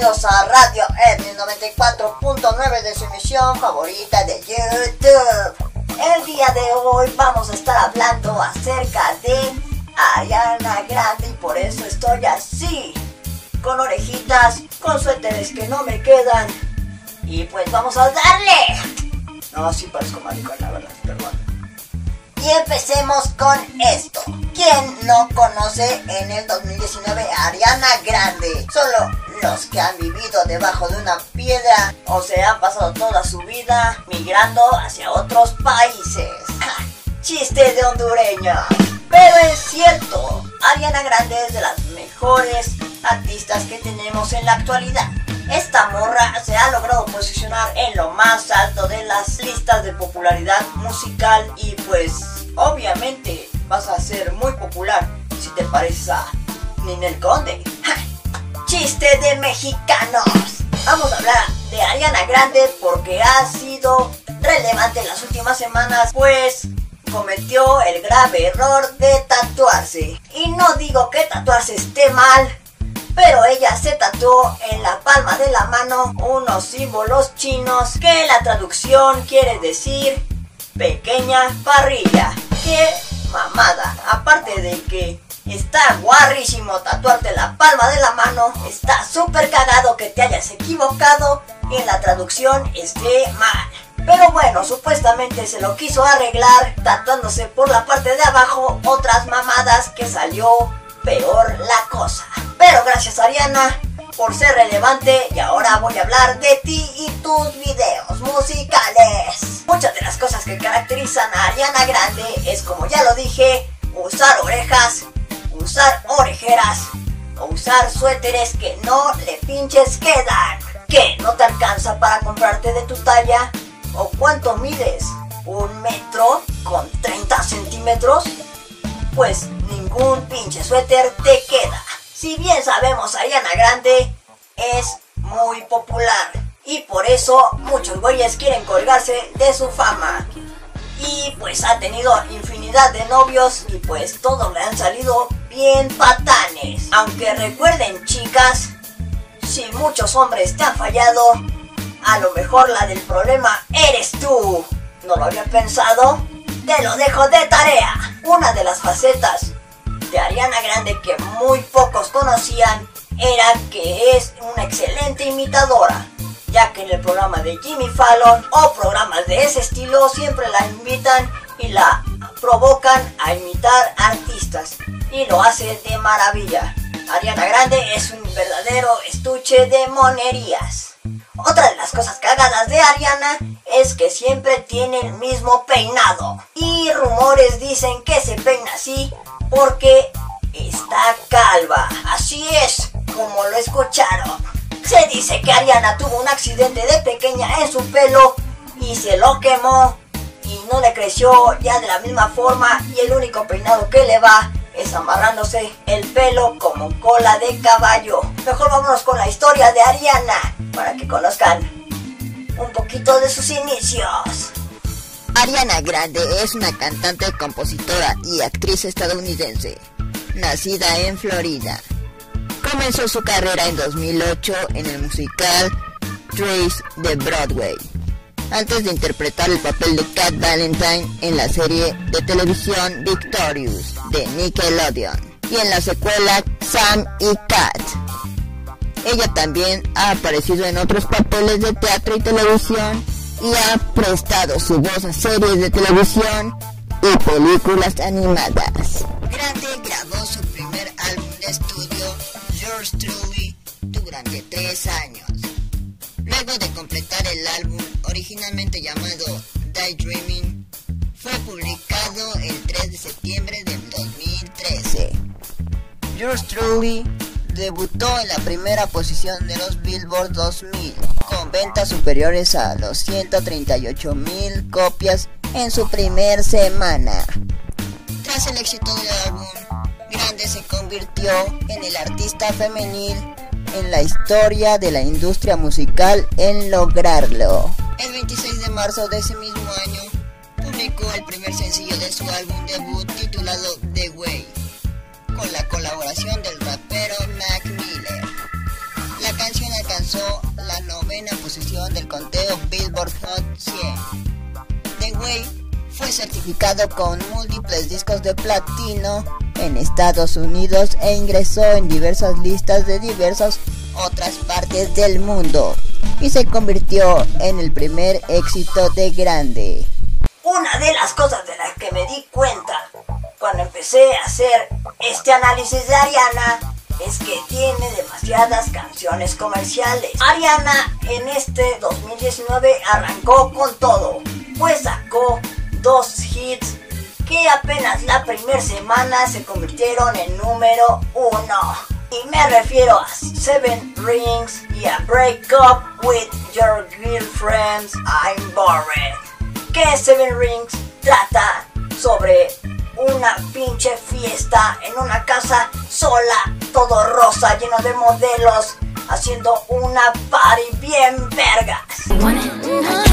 bienvenidos a Radio Etnis 94.9 de su emisión favorita de YouTube. El día de hoy vamos a estar hablando acerca de Ariana Grande y por eso estoy así, con orejitas, con suéteres que no me quedan. Y pues vamos a darle. No, sí parezco maricón, la verdad, perdón. Y empecemos con esto. ¿Quién no conoce en el 2019 a Ariana Grande? Solo los que han vivido debajo de una piedra o se han pasado toda su vida migrando hacia otros países. Chiste de hondureña. Pero es cierto, Ariana Grande es de las mejores artistas que tenemos en la actualidad. Esta morra se ha logrado posicionar en lo más alto de las listas de popularidad musical y pues obviamente vas a ser muy popular si te pareces a Ninel Conde. Chiste de mexicanos. Vamos a hablar de Ariana Grande porque ha sido relevante en las últimas semanas pues cometió el grave error de tatuarse. Y no digo que tatuarse esté mal, pero ella se tatuó en la palma de la mano unos símbolos chinos que la traducción quiere decir pequeña parrilla. ¡Qué mamada! Aparte de que está guarrísimo tatuarte la palma de la mano, está súper cagado que te hayas equivocado y en la traducción esté mal. Pero bueno, supuestamente se lo quiso arreglar tatuándose por la parte de abajo otras mamadas que salió peor la cosa. Pero gracias Ariana por ser relevante y ahora voy a hablar de ti y tus videos musicales. Muchas de las cosas que caracterizan a Ariana Grande es como ya lo dije, usar orejas, usar orejeras o usar suéteres que no le pinches quedan. ¿Qué? ¿No te alcanza para comprarte de tu talla? ¿O cuánto mides? ¿Un metro con 30 centímetros? Pues ningún pinche suéter te queda. Si bien sabemos Ariana Grande es muy popular y por eso muchos güeyes quieren colgarse de su fama. Y pues ha tenido infinidad de novios y pues todos le han salido bien patanes. Aunque recuerden chicas, si muchos hombres te han fallado, a lo mejor la del problema eres tú. ¿No lo había pensado? Te lo dejo de tarea. Una de las facetas de Ariana Grande que muy pocos conocían era que es una excelente imitadora, ya que en el programa de Jimmy Fallon o programas de ese estilo siempre la invitan y la provocan a imitar lo hace de maravilla. Ariana Grande es un verdadero estuche de monerías. Otra de las cosas cagadas de Ariana es que siempre tiene el mismo peinado. Y rumores dicen que se peina así porque está calva. Así es, como lo escucharon. Se dice que Ariana tuvo un accidente de pequeña en su pelo y se lo quemó y no le creció ya de la misma forma y el único peinado que le va es amarrándose el pelo como cola de caballo. Mejor vámonos con la historia de Ariana para que conozcan un poquito de sus inicios. Ariana Grande es una cantante, compositora y actriz estadounidense, nacida en Florida. Comenzó su carrera en 2008 en el musical Trace de Broadway, antes de interpretar el papel de Cat Valentine en la serie de televisión Victorious de Nickelodeon y en la secuela Sam y Cat. Ella también ha aparecido en otros papeles de teatro y televisión y ha prestado su voz a series de televisión y películas animadas. Grande grabó su primer álbum de estudio, Yours Truly, durante tres años. Luego de completar el álbum, originalmente llamado Daydreaming, fue publicado el 3 de septiembre del 2013. Yours Truly debutó en la primera posición de los Billboard 2000, con ventas superiores a los 138 mil copias en su primer semana. Tras el éxito del álbum, Grande se convirtió en el artista femenil en la historia de la industria musical en lograrlo. El 26 de marzo de ese mismo año, publicó el primer sencillo de su álbum debut titulado The Way, con la colaboración del rapero Mac Miller. La canción novena posición del conteo Billboard Hot 100. The Way fue certificado con múltiples discos de platino en Estados Unidos e ingresó en diversas listas de diversas otras partes del mundo y se convirtió en el primer éxito de Grande. Una de las cosas de las que me di cuenta cuando empecé a hacer este análisis de Ariana es que tiene demasiadas canciones comerciales. Ariana en este 2019 arrancó con todo, pues sacó dos hits apenas la primera semana se convirtieron en número uno. Y me refiero a Seven Rings y a Break Up with Your Girlfriends I'm Bored. Que Seven Rings trata sobre una pinche fiesta en una casa sola, todo rosa, lleno de modelos, haciendo una party bien vergas.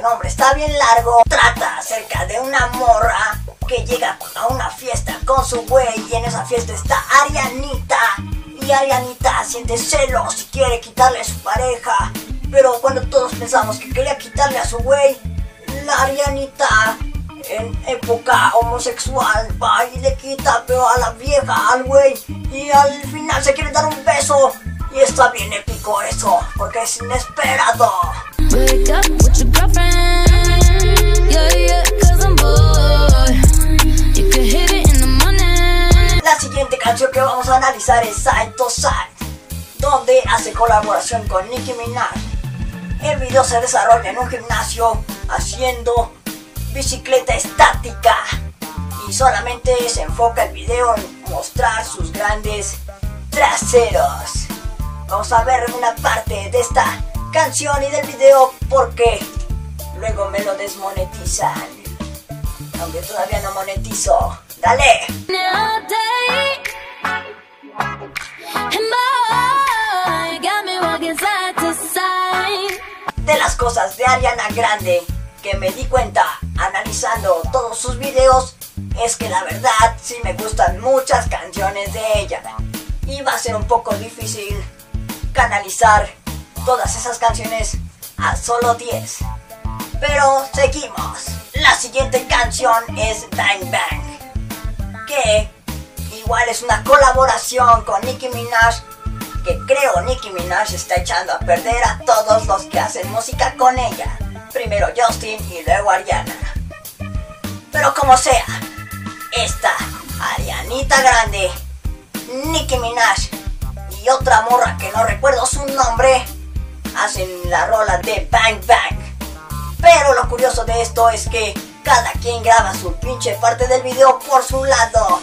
Nombre está bien largo, trata acerca de una morra que llega a una fiesta con su güey y en esa fiesta está Arianita y Arianita siente celos y quiere quitarle a su pareja. Pero cuando todos pensamos que quería quitarle a su güey, la Arianita en época homosexual va y le quita pero a la vieja, al güey, y al final se quiere dar un beso. Y está bien épico eso, porque es inesperado. La siguiente canción que vamos a analizar es Side to Side, donde hace colaboración con Nicki Minaj. El video se desarrolla en un gimnasio haciendo bicicleta estática y solamente se enfoca el video en mostrar sus grandes traseros. Vamos a ver una parte de esta canción y del video porque luego me lo desmonetizan. Aunque todavía no monetizo. ¡Dale! De las cosas de Ariana Grande que me di cuenta analizando todos sus videos es que la verdad sí me gustan muchas canciones de ella. Y va a ser un poco difícil canalizar todas esas canciones a solo 10. Pero seguimos. La siguiente canción es Bang Bang. Que igual es una colaboración con Nicki Minaj. Que creo Nicki Minaj está echando a perder a todos los que hacen música con ella. Primero Justin y luego Ariana. Pero como sea, esta Arianita Grande, Nicki Minaj y otra morra que no recuerdo su nombre hacen la rola de Bang Bang. Pero lo curioso de esto es que cada quien graba su pinche parte del video por su lado.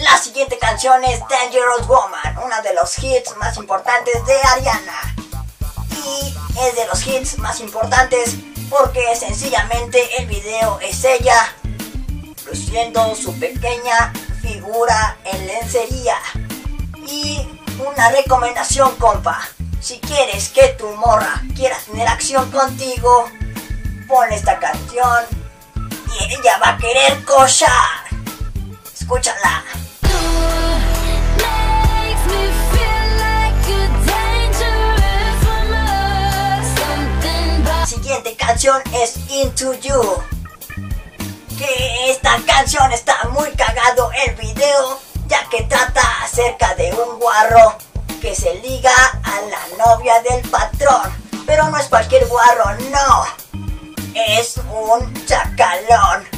La siguiente canción es Dangerous Woman, una de los hits más importantes de Ariana. Y es de los hits más importantes porque sencillamente el video es ella luciendo su pequeña figura en lencería. Y una recomendación, compa. Si quieres que tu morra quiera tener acción contigo, pon esta canción y ella va a querer cochar. Escúchala. Siguiente canción es Into You. Que esta canción está muy cagado el video, ya que trata acerca de un guarro que se liga a la novia del patrón. Pero no es cualquier guarro, no. Es un chacalón.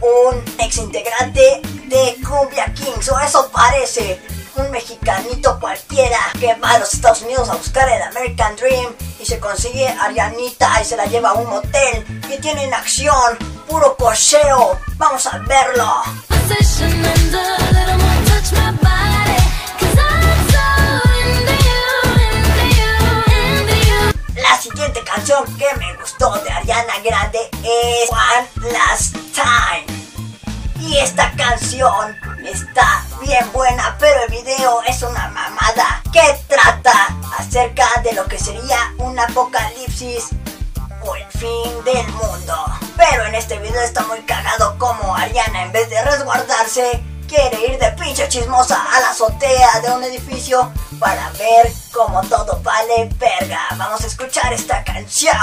Un ex integrante de Cumbia Kings, o eso parece. Un mexicanito cualquiera que va a los Estados Unidos a buscar el American Dream y se consigue a Arianita y se la lleva a un motel y tienen acción, puro cocheo. Vamos a verlo. La siguiente canción que me gustó de Ariana Grande es en vez de resguardarse quiere ir de pinche chismosa a la azotea de un edificio para ver cómo todo vale verga. Vamos a escuchar esta canción.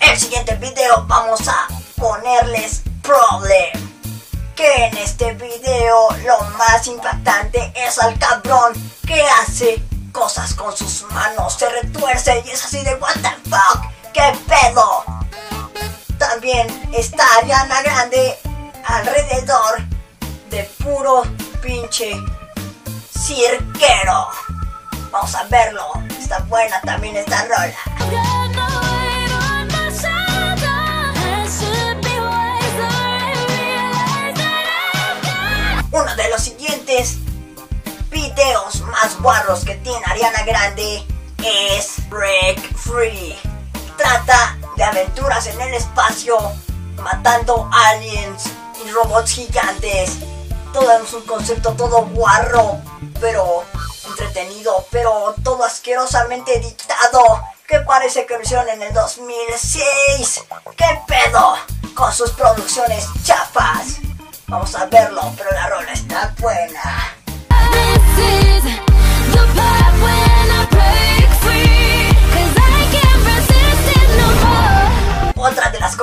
El siguiente video vamos a ponerles problem. Que en este video lo más impactante es al cabrón que hace cosas con sus manos, se retuerce y es así de what the fuck, qué pedo. También está Ariana Grande alrededor de puro pinche cirquero. Vamos a verlo, está buena también esta rola. Uno de los siguientes que tiene Ariana Grande es Break Free. Trata de aventuras en el espacio, matando aliens y robots gigantes. Todo es un concepto todo guarro, pero entretenido, pero todo asquerosamente editado. Que parece que lo hicieron en el 2006. ¿Qué pedo? Con sus producciones chapas. Vamos a verlo, pero la rola está buena.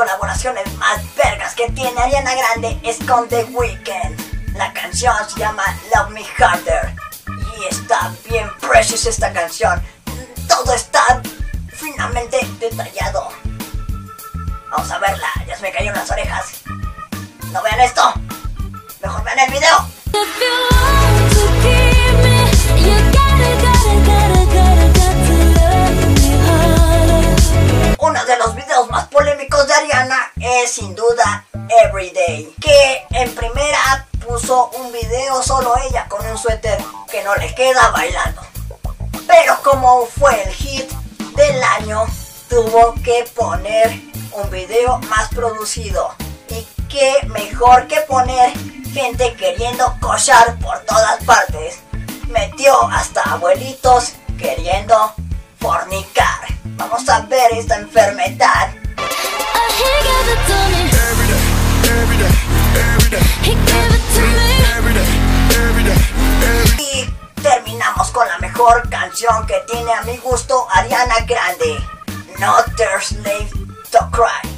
Colaboraciones más vergas que tiene Ariana Grande es con The Weeknd. La canción se llama Love Me Harder. Y está bien precious esta canción. Todo está finamente detallado. Vamos a verla, ya se me cayeron las orejas. No vean esto. Mejor vean el video. De los videos más polémicos de Ariana es sin duda Everyday, que en primera puso un video solo ella con un suéter que no le queda bailando. Pero como fue el hit del año, tuvo que poner un video más producido. Y qué mejor que poner gente queriendo cochar por todas partes. Metió hasta abuelitos queriendo fornicar. Vamos a ver esta enfermedad. Y terminamos con la mejor canción que tiene a mi gusto Ariana Grande, Not Their Slave to Cry.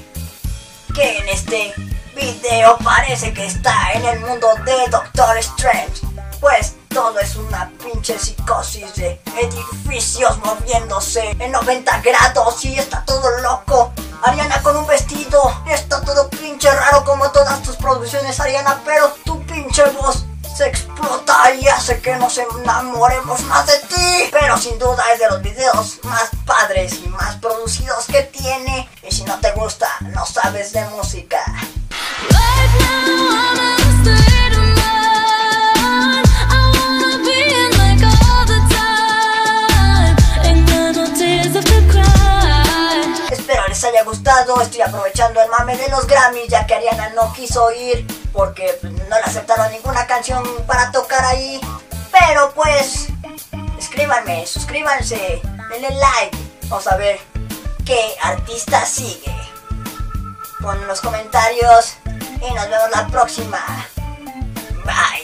Que en este video parece que está en el mundo de Doctor Strange. Pues todo es una pinche psicosis de edificios moviéndose en 90 grados y está todo loco. Ariana con un vestido, está todo pinche raro como todas tus producciones, Ariana, pero tu pinche voz se explota y hace que nos enamoremos más de ti. Pero sin duda es de los videos más padres y más producidos que tiene. Y si no te gusta, no sabes de música. Estoy aprovechando el mame de los Grammys ya que Ariana no quiso ir porque no le aceptaron ninguna canción para tocar ahí. Pero pues, escríbanme, suscríbanse, denle like, vamos a ver qué artista sigue. Pon los comentarios y nos vemos la próxima. Bye.